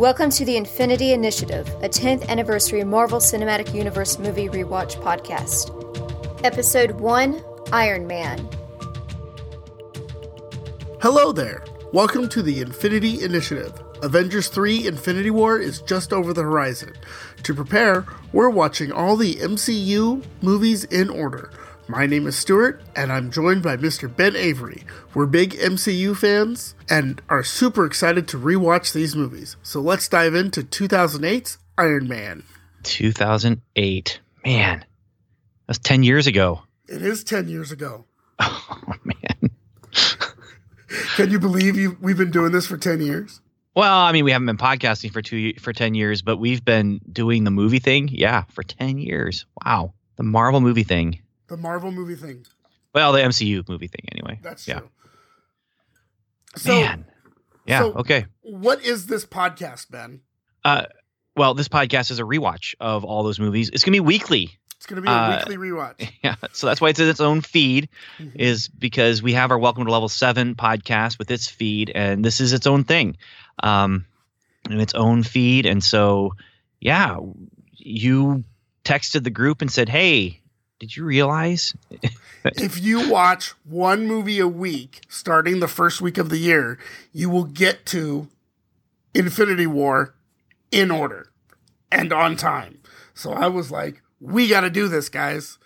Welcome to the Infinity Initiative, a 10th anniversary Marvel Cinematic Universe movie rewatch podcast. Episode 1 Iron Man. Hello there. Welcome to the Infinity Initiative. Avengers 3 Infinity War is just over the horizon. To prepare, we're watching all the MCU movies in order. My name is Stuart, and I'm joined by Mr. Ben Avery. We're big MCU fans and are super excited to rewatch these movies. So let's dive into 2008's Iron Man. 2008. Man, that's 10 years ago. It is 10 years ago. Oh, man. Can you believe you, we've been doing this for 10 years? Well, I mean, we haven't been podcasting for two for 10 years, but we've been doing the movie thing, yeah, for 10 years. Wow. The Marvel movie thing. The Marvel movie thing. Well, the MCU movie thing, anyway. That's yeah. true. So, Man. Yeah. so- okay. what is this podcast, Ben? Uh, well, this podcast is a rewatch of all those movies. It's gonna be weekly. It's going to be a Uh, weekly rewatch. Yeah. So that's why it's in its own feed. Mhm. is because we have our Welcome to Level 7 podcast with its feed, and this is its own thing, um, in its own feed. And so, yeah, you texted the group and said, Hey, did you realize? if you watch one movie a week starting the first week of the year, you will get to Infinity War in order and on time. So I was like, we got to do this, guys.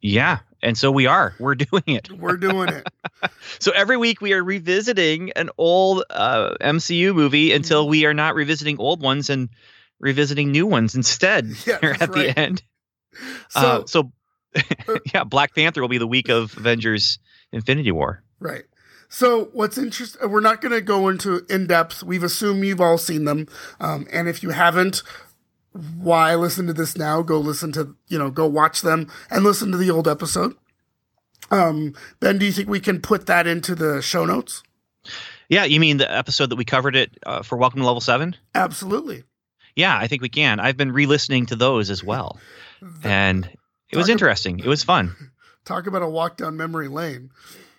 Yeah. And so we are. We're doing it. We're doing it. So every week we are revisiting an old uh, MCU movie until we are not revisiting old ones and revisiting new ones instead Yeah, at right. the end. So, uh, so yeah, Black Panther will be the week of Avengers Infinity War. right. So what's interesting, we're not going to go into in depth. We've assumed you've all seen them. Um, and if you haven't, why listen to this now? Go listen to, you know, go watch them and listen to the old episode. Um, Ben, do you think we can put that into the show notes? Yeah, you mean the episode that we covered it uh, for Welcome to Level 7? Absolutely. Yeah, I think we can. I've been re-listening to those as well. And it was interesting. It was fun. Talk about a walk down memory lane.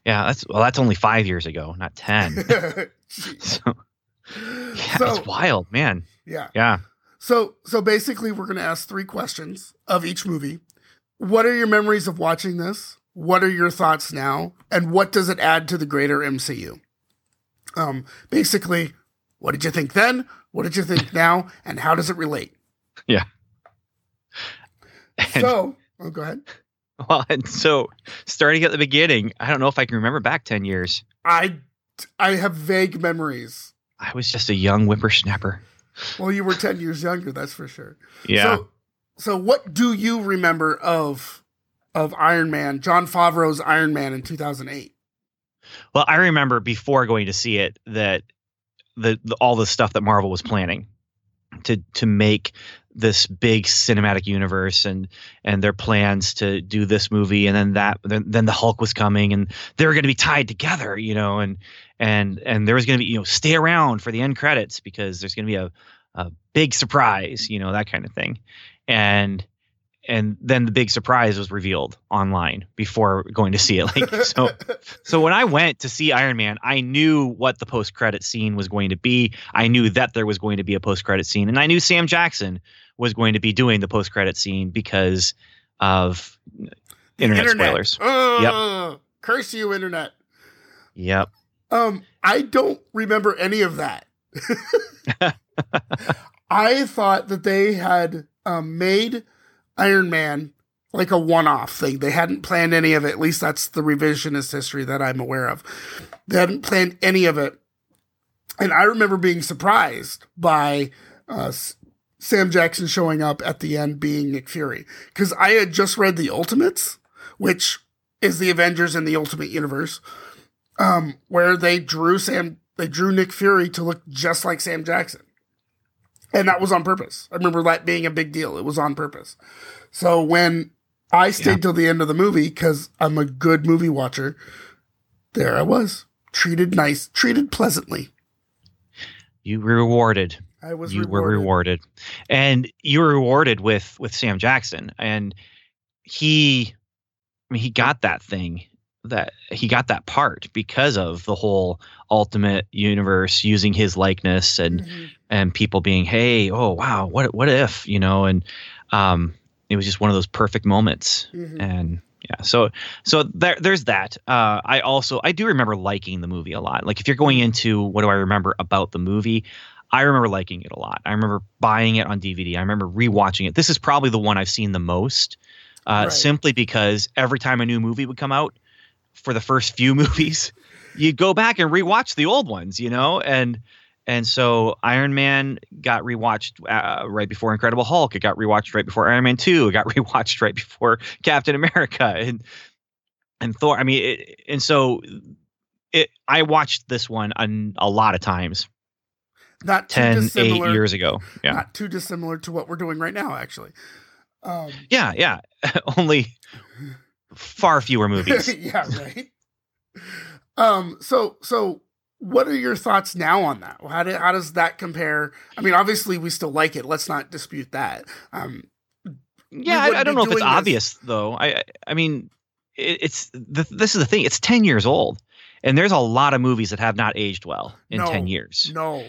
Yeah, that's well that's only 5 years ago, not 10. so yeah, So- it's wild, man. yeah. Yeah. So so basically we're going to ask three questions of each movie. What are your memories of watching this? What are your thoughts now? And what does it add to the greater MCU? Um basically, what did you think then? What did you think now? And how does it relate? Yeah. So, oh, go ahead. Well, and so starting at the beginning, I don't know if I can remember back 10 years. I I have vague memories. I was just a young whippersnapper. Well, you were 10 years younger, that's for sure. Yeah. So, so what do you remember of of Iron Man, Jon Favreau's Iron Man in 2008? Well, I remember before going to see it that the, the all the stuff that Marvel was planning to to make this big cinematic universe and and their plans to do this movie and then that then, then the Hulk was coming and they were going to be tied together, you know, and and and there was going to be you know stay around for the end credits because there's going to be a a big surprise, you know, that kind of thing. And and then the big surprise was revealed online before going to see it. Like so so when I went to see Iron Man, I knew what the post credit scene was going to be. I knew that there was going to be a post credit scene, and I knew Sam Jackson was going to be doing the post credit scene because of internet, spoilers. Ugh, Curse you, internet. Yep. Um, I don't remember any of that. I thought that they had um, made Iron Man like a one-off thing. They hadn't planned any of it. At least that's the revisionist history that I'm aware of. They hadn't planned any of it, and I remember being surprised by uh, Sam Jackson showing up at the end being Nick Fury because I had just read the Ultimates, which is the Avengers in the Ultimate Universe, um, where they drew Sam, they drew Nick Fury to look just like Sam Jackson, and that was on purpose. I remember that being a big deal. It was on purpose. So when I stayed Yeah. till the end of the movie because I'm a good movie watcher, there I was, treated nice, treated pleasantly. You were rewarded. I was you rewarded. were rewarded, and you were rewarded with with Sam Jackson, and he, I mean, he got that thing that he got that part because of the whole ultimate universe using his likeness and Mhm. and people being hey oh wow what what if you know and um it was just one of those perfect moments. Mhm. and yeah so so there there's that. Uh i also i do remember liking the movie a lot. Like if you're going into what do i remember about the movie i remember liking it a lot. I remember buying it on dvd i remember rewatching it. This is probably the one i've seen the most uh Right. simply because every time a new movie would come out for the first few movies you'd go back and rewatch the old ones you know and and so Iron Man got rewatched uh, right before Incredible Hulk. It got rewatched right before Iron Man Two. It got rewatched right before Captain America and and Thor. I mean, it, and so it. I watched this one a, a lot of times, Not too 10, 8 dissimilar. years ago. Yeah, Not too dissimilar to what we're doing right now, actually. Um, yeah, yeah. Only far fewer movies. yeah, right. Um, so so what are your thoughts now on that? How do, how does that compare? I mean, obviously we still like it. Let's not dispute that. Um, Yeah, I, I don't know if it's this- obvious though. I I- mean, it, it's the, this is the thing. It's ten years old, and there's a lot of movies that have not aged well in No. ten years. no,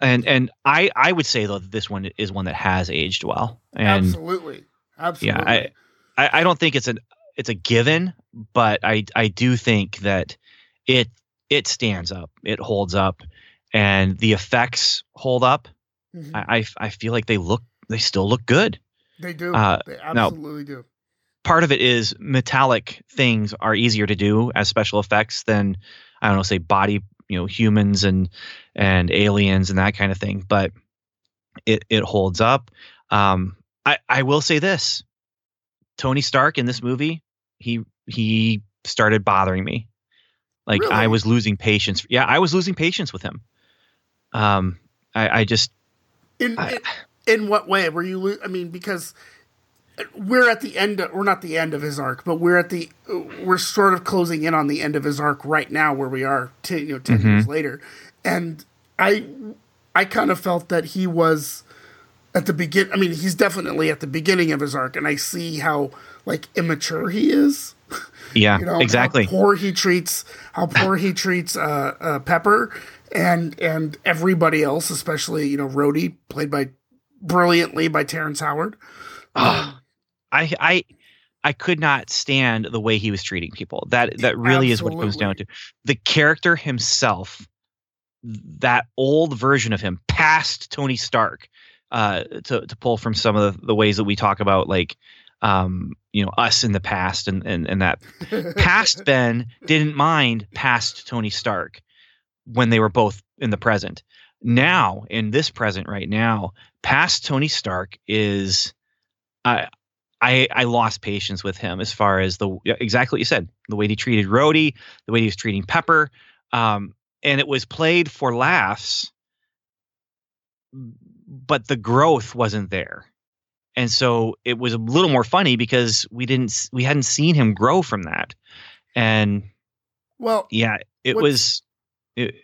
And and I I would say though that this one is one that has aged well. And absolutely, absolutely. I- I, I don't think it's an it's a given, but I I do think that it it stands up, it holds up, and the effects hold up. Mhm. I I, I feel like they look they still look good. they do. uh, they absolutely do. part of it is metallic things are easier to do as special effects than I don't know, say body, you know, humans and and aliens and that kind of thing. But it it holds up. Um, I I will say this: Tony Stark in this movie, he he started bothering me. Like I was losing patience. Yeah, I was losing patience with him. Um, I, I just In, I- in in what way were you? lo- I mean, because we're at the end. Of, we're not the end of his arc, but we're at the. We're sort of closing in on the end of his arc right now, where we are. Ten, you know, 10 Mm-hmm. years later, and I, I kind of felt that he was at the begin. I mean, he's definitely at the beginning of his arc, and I see how like immature he is. yeah, You know, exactly. How poor he treats, how poor he treats uh, uh, Pepper and and everybody else, especially you know Rhodey, played by brilliantly by Terrence Howard. I I I could not stand the way he was treating people. That that really is what it comes down to. The character himself, that old version of him, past Tony Stark, uh, to to pull from some of the, the ways that we talk about, like um, you know, us in the past and and and that past Ben didn't mind past Tony Stark when they were both in the present. Now, in this present right now, past Tony Stark is I I I lost patience with him as far as the exactly what you said, the way he treated Rhodey, the way he was treating Pepper. Um, and it was played for laughs, but the growth wasn't there. And so it was a little more funny because we didn't we hadn't seen him grow from that. And well, yeah, it was it,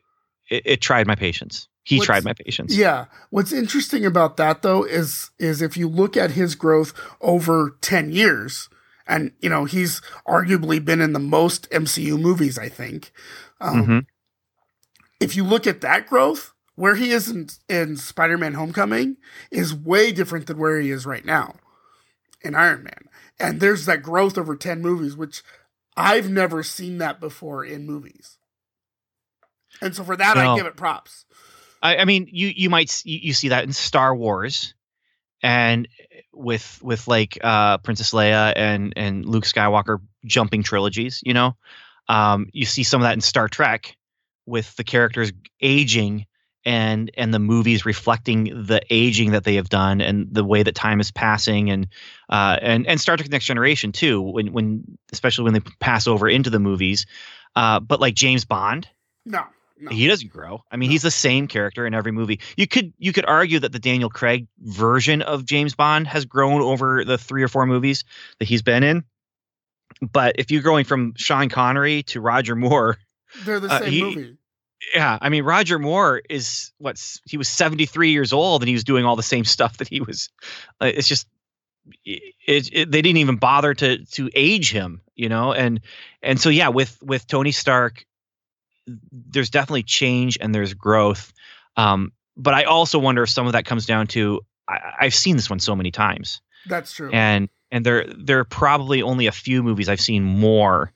it, it tried my patience. He tried my patience. yeah. What's interesting about that though is is if you look at his growth over ten years, and you know he's arguably been in the most MCU movies, I think. Um, Mhm. if you look at that growth, where he is in, in Spider Man Homecoming is way different than where he is right now in Iron Man. And there's that growth over 10 movies, which I've never seen that before in movies. And so for that, I give it props. I, I mean, you you might you, you see that in Star Wars, and with with like uh, Princess Leia and and Luke Skywalker jumping trilogies. You know, um, you see some of that in Star Trek with the characters aging and and the movies reflecting the aging that they have done and the way that time is passing and uh, and and Star Trek Next Generation too. When when especially when they pass over into the movies, uh, but like James Bond No, no. he doesn't grow. I mean, he's the same character in every movie. You could you could argue that the Daniel Craig version of James Bond has grown over the three or four movies that he's been in. But if you're going from Sean Connery to Roger Moore, They're the uh, same he- movie. Yeah, I mean Roger Moore is what's he was 73 years old and he was doing all the same stuff that he was. uh, It's just it, it, they didn't even bother to to age him, you know, and and so yeah, with with Tony Stark, there's definitely change and there's growth, um, but I also wonder if some of that comes down to I, I've seen this one so many times. That's true. And and there there are probably only a few movies I've seen more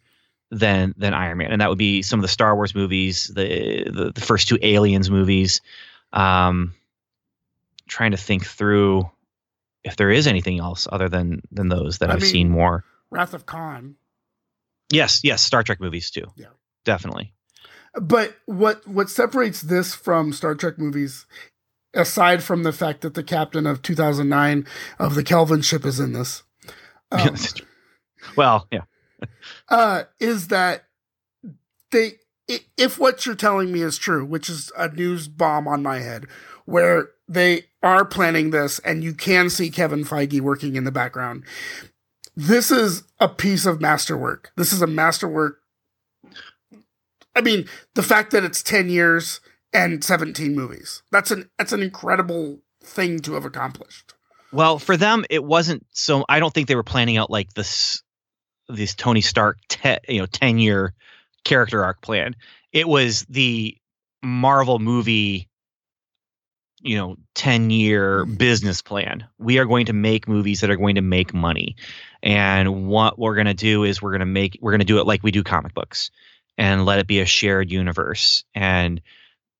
than than Iron Man, and that would be some of the Star Wars movies, the the, the first two Aliens movies. Um, trying to think through if there is anything else other than than those that I I've mean- seen more. Wrath of Khan. Yes, yes, Star Trek movies too. Yeah. definitely. But what what separates this from Star Trek movies, aside from the fact that the captain of 2009 of the Kelvin ship is in this, um, well, yeah, uh, is that they if what you're telling me is true, which is a news bomb on my head, where they are planning this and you can see Kevin Feige working in the background. This is a piece of masterwork. This is a masterwork. I mean, the fact that it's 10 years and 17 movies. That's an that's an incredible thing to have accomplished. Well, for them, it wasn't so. I don't think they were planning out like this, this Tony Stark, te, you know, ten year character arc plan. It was the Marvel movie, you know, ten year business plan. We are going to make movies that are going to make money, and what we're going to do is we're going to make we're going to do it like we do comic books, and let it be a shared universe, and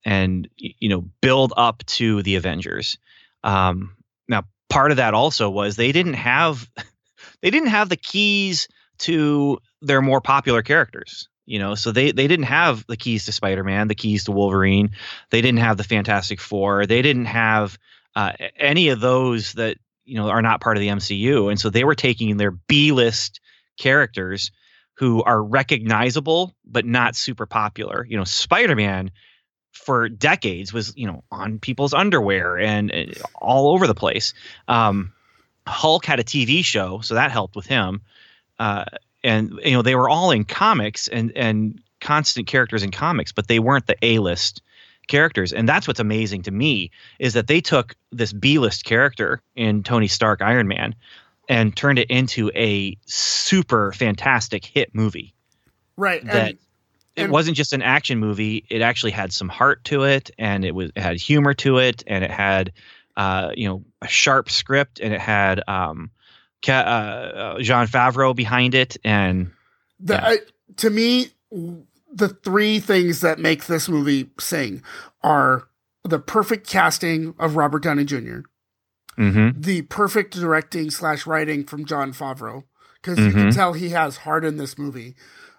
and you know build up to the Avengers. Um, now, part of that also was they didn't have they didn't have the keys to their more popular characters. You know, so they they didn't have the keys to Spider-Man, the keys to Wolverine. They didn't have the Fantastic Four. They didn't have uh, any of those that you know are not part of the MCU, and so they were taking their B-list characters who are recognizable but not super popular. You know, Spider-Man for decades was you know on people's underwear and uh, all over the place. Um, Hulk had a TV show, so that helped with him. Uh, and you know they were all in comics and and constant characters in comics, but they weren't the A list characters. And that's what's amazing to me is that they took this B list character in Tony Stark Iron Man and turned it into a super fantastic hit movie Right. that And it and- wasn't just an action movie. It actually had some heart to it, and it was it had humor to it, and it had uh, you know a sharp script, and it had um, uh, uh, Jon Favreau behind it, and The, Yeah. I, to me, the three things that make this movie sing are the perfect casting of Robert Downey Jr., mhm. the perfect directing slash writing from Jon Favreau, because you can Mhm. tell he has heart in this movie.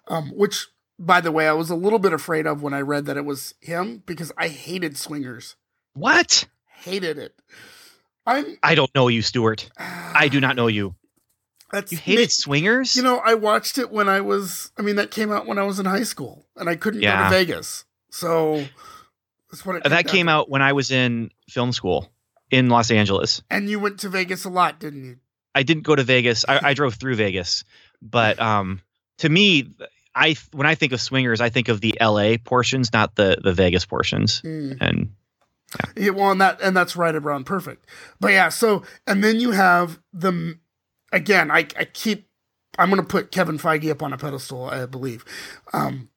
Um, which, by the way, I was a little bit afraid of when I read that it was him because I hated Swingers, what? hated it. I'm. I don't know you, Stuart. I do not know you. That's You hated Swingers? You know, I watched it when I was. I mean, that came out when I was in high school, and I couldn't go to Vegas, so that's what it. That came out when I was in film school in Los Angeles. And you went to Vegas a lot, didn't you? I didn't go to Vegas. I, I drove through Vegas, but um, to me, I when I think of swingers, I think of the L.A. portions, not the the Vegas portions. Mm. And Yeah, well, and that and that's right around perfect. But yeah, so and then you have the again. I I keep. I'm going to put Kevin Feige up on a pedestal. I believe. Um,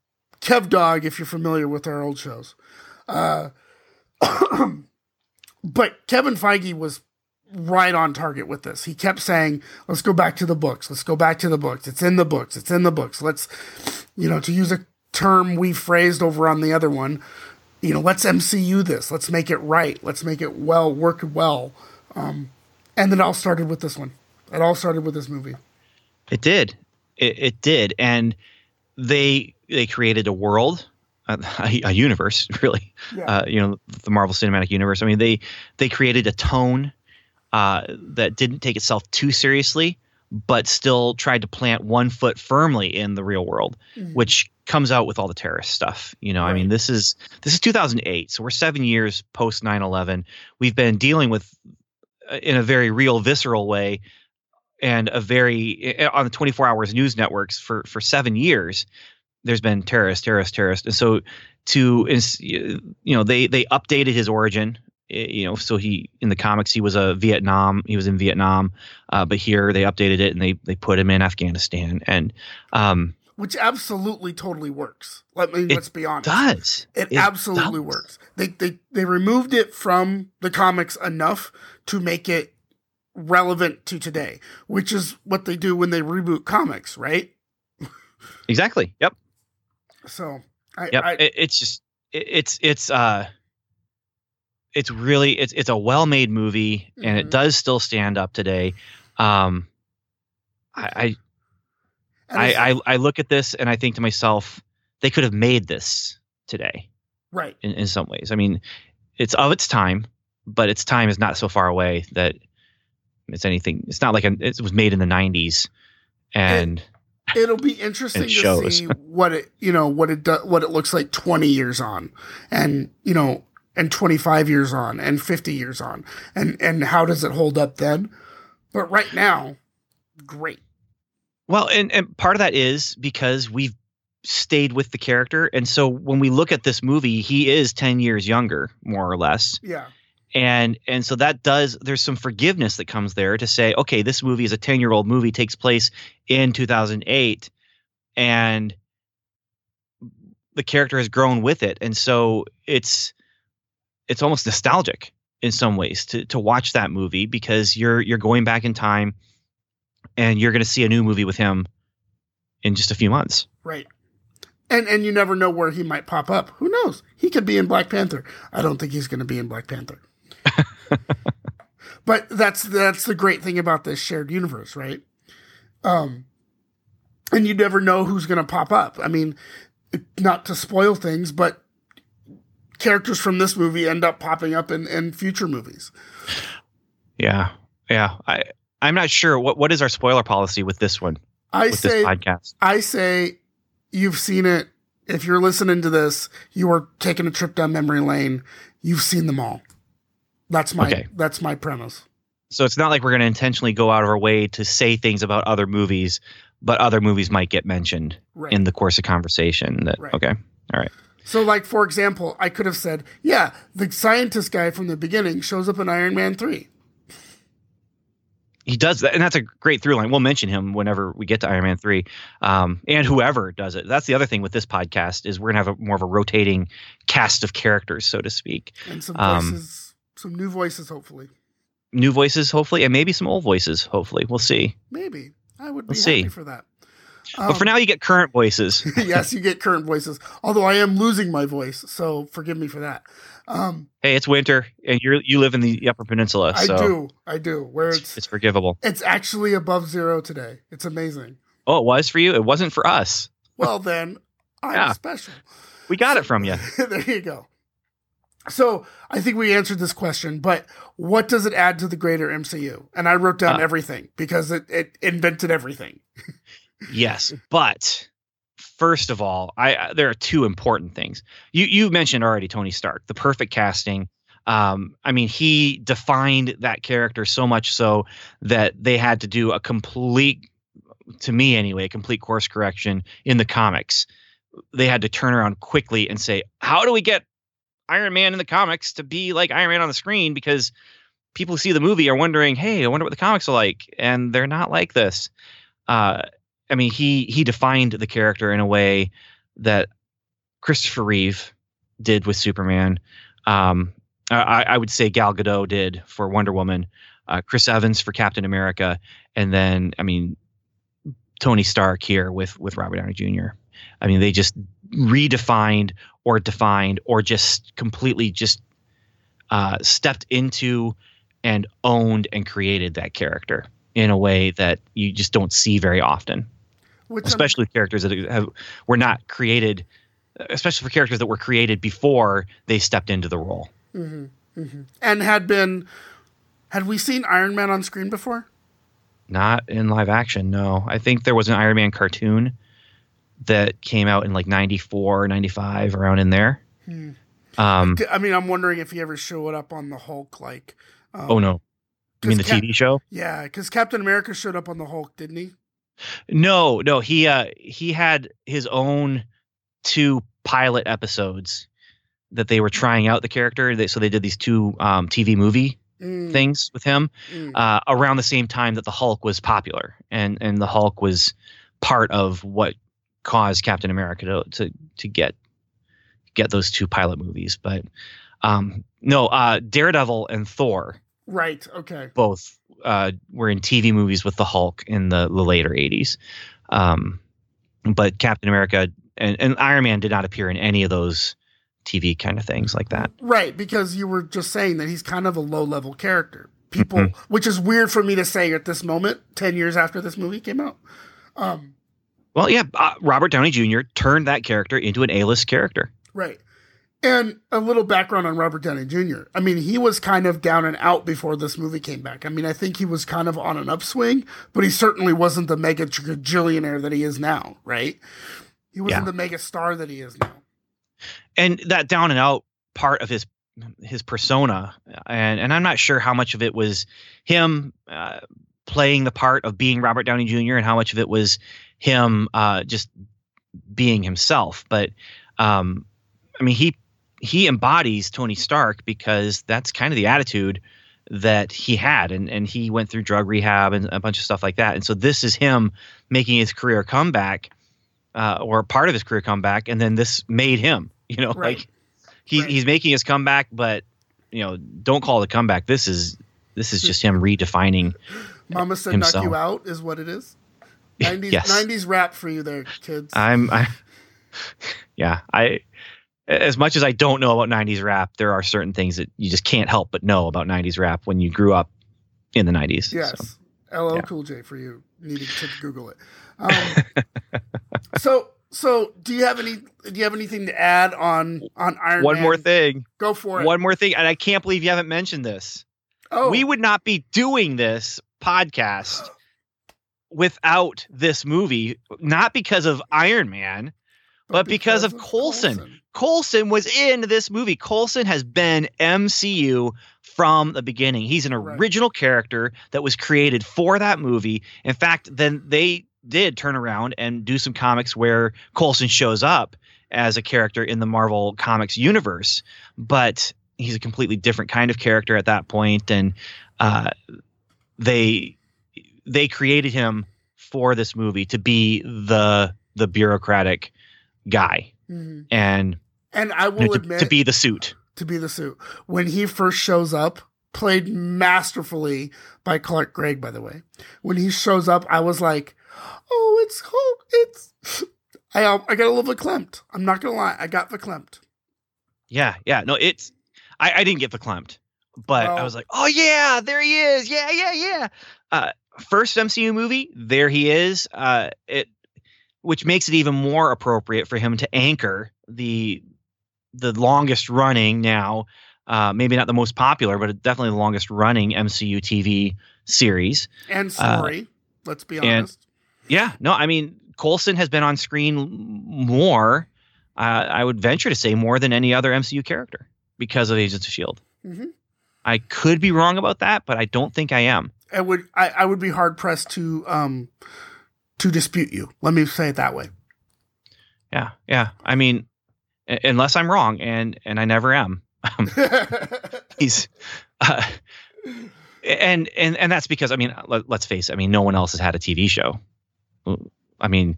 Kev Dog, if you're familiar with our old shows. Uh, but Kevin Feige was right on target with this. He kept saying, "Let's go back to the books. Let's go back to the books. It's in the books. It's in the books. Let's, you know, to use a term we phrased over on the other one, you know, let's MCU this. Let's make it right. Let's make it well, work well. Um, and it all started with this one. It all started with this movie. it did, it, it did, and they they created a world, a, a universe, really. Yeah. Uh, you know, the Marvel Cinematic Universe. I mean, they they created a tone uh, that didn't take itself too seriously, but still tried to plant one foot firmly in the real world, which comes out with all the terrorist stuff. You know, I mean, this is this is 2008, so we're seven years post 9/11. We've been dealing with uh, in a very real, visceral way, and a very uh, on the 24 hours news networks for for seven years. There's been terrorist, terrorist, terrorist, and so to you know they they updated his origin Eh, You know, so he in the comics he was a Vietnam. He was in Vietnam, uh, but here they updated it and they they put him in Afghanistan, and um, which absolutely totally works. Let me let's be honest. does It, It absolutely does. works. They they they removed it from the comics enough to make it relevant to today, which is what they do when they reboot comics, right? exactly. Yep. So I, Yep. I It- it's just it, it's it's uh it's really it's it's a well made movie and Mhm. it does still stand up today. Um, I and I, I I look at this and I think to myself, they could have made this today right. in, in some ways. I mean, it's of its time, but its time is not so far away that it's anything. It's not like a, it was made in the '90s, and It'll be interesting It to shows. see what it you know what it do, what it looks like 20 years on and you know and 25 years on and 50 years on and and how does it hold up then but right now great Well, and, and part of that is because we've stayed with the character. And so when we look at this movie, he is 10 years younger, more or less. yeah And and so that does there's some forgiveness that comes there to say, okay, this movie is a 10-year-old movie, takes place in 2008, and the character has grown with it. And so it's it's almost nostalgic in some ways to to watch that movie because you're you're going back in time and you're going to see a new movie with him in just a few months. right. And and you never know where he might pop up. Who knows? He could be in black panther. I don't think he's going to be in black panther. But that's that's the great thing about this shared universe right? Um and you never know who's going to pop up. I mean not to spoil things but characters from this movie end up popping up in, in future movies Yeah. Yeah. I I'm not sure what what is our spoiler policy with this one i with say this podcast. I say you've seen it. If you're listening to this, you are taking a trip down memory lane. You've seen them all. That's my Okay. that's my premise. So it's not like we're going to intentionally go out of our way to say things about other movies, but other movies might get mentioned Right. in the course of conversation. That Right. okay. All right. So like for example, I could have said, yeah, the scientist guy from the beginning shows up in Iron Man 3. He does that, and that's a great through line. We'll mention him whenever we get to Iron Man three, um, and whoever does it. That's the other thing with this podcast is we're gonna have a more of a rotating cast of characters, so to speak. And some Um, voices, some new voices hopefully. New voices, hopefully, and maybe some old voices, hopefully. We'll see. Maybe. I would be We'll happy see. for that. But for Um, now, you get current voices. yes, you get current voices. Although I am losing my voice, so forgive me for that. Um, hey, it's winter, and you you live in the Upper Peninsula, I so do, I do. Where it's, it's it's forgivable. It's actually above zero today. It's amazing. Oh, it was for you. It wasn't for us. Well, then I'm Yeah. special. We got it from you. there you go. So I think we answered this question, but what does it add to the greater MCU? And I wrote down Uh. everything because it, it invented everything. Yes, but first of all, I there are two important things. You you mentioned already Tony Stark, the perfect casting. Um, I mean, he defined that character so much so that they had to do a complete, to me anyway, a complete course correction in the comics. They had to turn around quickly and say, "How do we get Iron Man in the comics to be like Iron Man on the screen?" Because people who see the movie are wondering, "Hey, I wonder what the comics are like," and they're not like this. Uh, I mean, he he defined the character in a way that Christopher Reeve did with Superman. Um, I, I would say Gal Gadot did for Wonder Woman, uh, Chris Evans for Captain America, and then I mean Tony Stark here with with Robert Downey Jr. I mean, they just redefined or defined or just completely just uh, stepped into and owned and created that character in a way that you just don't see very often Which I'm- especially characters that have, were not created, especially for characters that were created before they stepped into the role. Mhm, mhm. and had been had we seen Iron Man on screen before? Not in live action, no. I think there was an Iron Man cartoon that came out in like 94, 95, around in there. Hmm. Um, I mean, I'm wondering if he ever showed up on the Hulk, like. Um, oh, no. You mean the Cap- TV show? Yeah, because Captain America showed up on the Hulk, didn't he? No, no. He uh, he had his own two pilot episodes that they were trying out the character. They, so they did these two um, TV movie Mm, things with him mm. uh, around the same time that the Hulk was popular, and and the Hulk was part of what caused Captain America to to, to get get those two pilot movies. But um, no, uh, Daredevil and Thor right. Okay. both uh, were in TV movies with the Hulk in the, the later '80s, um, but Captain America and, and Iron Man did not appear in any of those TV kind of things like that. Right, because you were just saying that he's kind of a low level character. People, Mhm. which is weird for me to say at this moment, 10 years after this movie came out. Um, Well, yeah, uh, Robert Downey Jr. turned that character into an A-list character. right. And a little background on Robert Downey Jr. I mean, he was kind of down and out before this movie came back. I mean, I think he was kind of on an upswing, but he certainly wasn't the mega gajillionaire that he is now, right? He wasn't Yeah. the mega star that he is now. and that down and out part of his his persona and and I'm not sure how much of it was him uh, playing the part of being Robert Downey Jr. and how much of it was him uh, just being himself but um, I mean he he embodies Tony Stark because that's kind of the attitude that he had and and he went through drug rehab and a bunch of stuff like that and so this is him making his career comeback uh, or part of his career comeback, and then this made him. You know, Right. like he, Right. he's making his comeback, but you know, don't call it a comeback. This is this is just him redefining. Mama said Himself. knock you out is what it is. 90s, Yes. 90s rap for you there, kids. I'm, I, yeah, I. As much as I don't know about '90s rap, there are certain things that you just can't help but know about '90s rap when you grew up in the '90s. Yes. So, LL yeah. Cool J for you needing to Google it. Um, so so do you have any do you have anything to add on on Iron Man? one Man? more thing. Go for it. One more thing, and I can't believe you haven't mentioned this. oh, we would not be doing this podcast without this movie, not because of Iron Man. But because of Coulson. Colson was in this movie. Coulson has been MCU from the beginning. He's an Right. original character that was created for that movie. In fact, then they did turn around and do some comics where Coulson shows up as a character in the Marvel Comics universe, but he's a completely different kind of character at that point, and uh, they they created him for this movie to be the the bureaucratic guy Mhm. and And I you will know, to, admit to be the suit. to be the suit when he first shows up. Played masterfully by Clark Gregg, by the way. When he shows up, I was like, "Oh, it's Hulk! It's." I um, I got a little verklempt. I'm not gonna lie, I got verklempt. Yeah, yeah. No, it's I, I didn't get verklempt, but I was like, oh yeah, there he is. Yeah, yeah, yeah. Uh, first MCU movie, there he is. Uh, it which makes it even more appropriate for him to anchor the the longest running now. Uh, maybe not the most popular, but definitely the longest running MCU TV series. And Uh, story. let's be and- honest. Yeah, no, I mean Coulson has been on screen more. Uh, I would venture to say more than any other MCU character because of Agents of Shield. Mhm. I could be wrong about that, but I don't think I am. I would I, I would be hard pressed to um to dispute you. Let me say it that way. Yeah, yeah. I mean, unless I'm wrong, and and I never am. He's, uh, and and and that's because I mean, let, let's face it. I mean, no one else has had a TV show. I mean,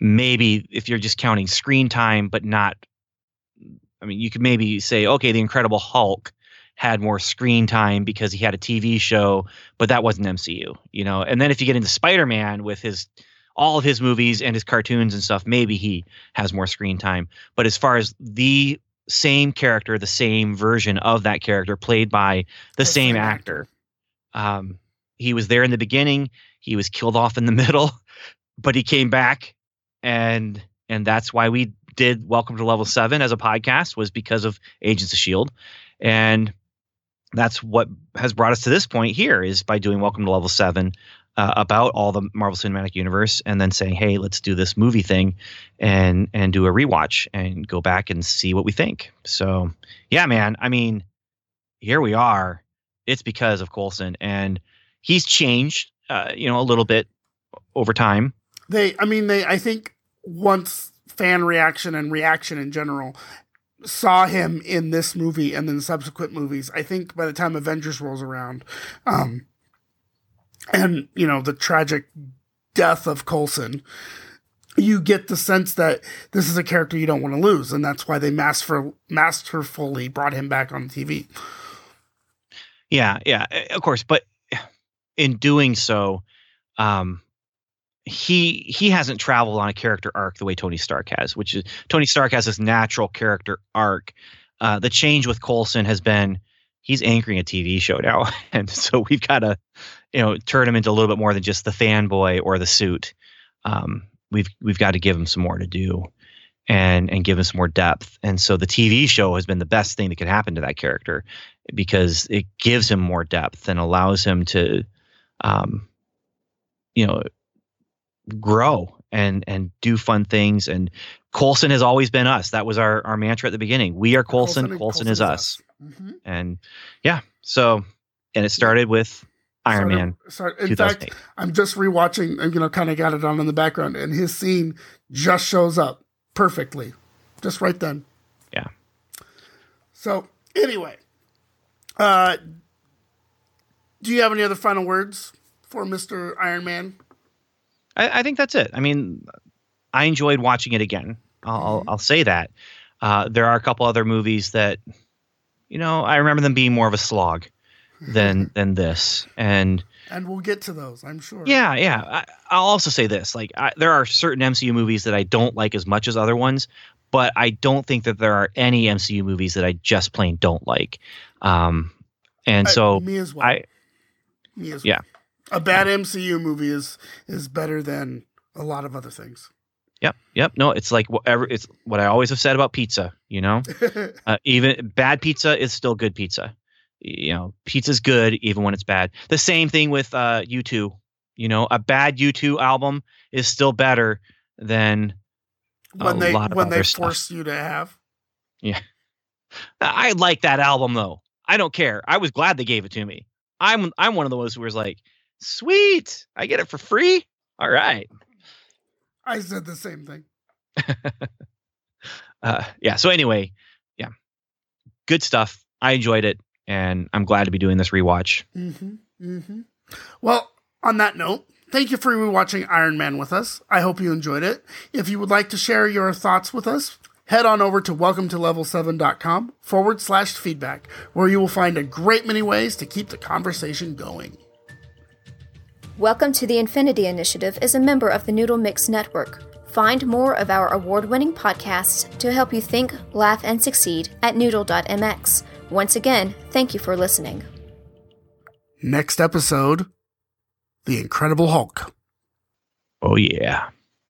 maybe if you're just counting screen time, but not. I mean, you could maybe say, okay, the Incredible Hulk had more screen time because he had a TV show, but that wasn't MCU, you know. And then if you get into Spider-Man with his all of his movies and his cartoons and stuff, maybe he has more screen time. But as far as the same character, the same version of that character played by the, The same, same actor, um, he was there in the beginning. He was killed off in the middle, but he came back, and and that's why we did Welcome to Level Seven as a podcast was because of Agents of Shield, and that's what has brought us to this point here is by doing Welcome to Level Seven uh, about all the Marvel Cinematic Universe, and then saying, hey, let's do this movie thing, and and do a rewatch and go back and see what we think. So yeah, man. I mean, here we are. It's because of Coulson, and he's changed, uh, you know, a little bit over time. They I mean they I think once fan reaction and reaction in general saw him in this movie and then subsequent movies, I think by the time Avengers rolls around, um, and you know the tragic death of Coulson, you get the sense that this is a character you don't want to lose, and that's why they master masterfully brought him back on TV. Yeah, yeah, of course, but in doing so, um, he he hasn't traveled on a character arc the way Tony Stark has, which is Tony Stark has this natural character arc. Uh, the change with Coulson has been he's anchoring a TV show now, and so we've got to you know turn him into a little bit more than just the fanboy or the suit. Um, we've we've got to give him some more to do, and and give him some more depth. And so the TV show has been the best thing that could happen to that character because it gives him more depth and allows him to, um, you know grow and and do fun things. And Coulson has always been us. That was our our mantra at the beginning. We are Coulson. Coulson, Coulson is, is, us. us. Mm-hmm. And yeah, so and it started with Iron Man. Started, in fact, I'm just rewatching. I'm you know kind of got it on in the background, and his scene just shows up perfectly, just right then. Yeah. So anyway, uh, do you have any other final words for Mister Iron Man? I, I, think that's it. I mean, I enjoyed watching it again. I'll mm-hmm. I'll say that. Uh, there are a couple other movies that, you know, I remember them being more of a slog than than this, and and we'll get to those, I'm sure. Yeah, yeah. I, will also say this: like, I, there are certain MCU movies that I don't like as much as other ones, but I don't think that there are any MCU movies that I just plain don't like. Um, and so me as well. I, me as well. Yeah a bad MCU movie is is better than a lot of other things. Yep, yep. No, it's like whatever. It's what I always have said about pizza. You know, uh, even bad pizza is still good pizza. You know, pizza's good even when it's bad. The same thing with uh, U2. You know, a bad U2 album is still better than when they when they stuff. force you to have. Yeah, I like that album though. I don't care. I was glad they gave it to me. I'm I'm one of those who was like, Sweet. I get it for free. All right. I said the same thing. uh, yeah. So anyway, yeah, good stuff. I enjoyed it, and I'm glad to be doing this rewatch. Mm-hmm. Mm-hmm. Well, on that note, thank you for rewatching Iron Man with us. I hope you enjoyed it. If you would like to share your thoughts with us, head on over to welcome to level7.com forward slash feedback, where you will find a great many ways to keep the conversation going. Welcome to the Infinity Initiative is a member of the Noodle Mix Network. Find more of our award winning podcasts to help you think, laugh, and succeed at noodle.mx. Once again, thank you for listening. Next episode The Incredible Hulk. Oh, yeah.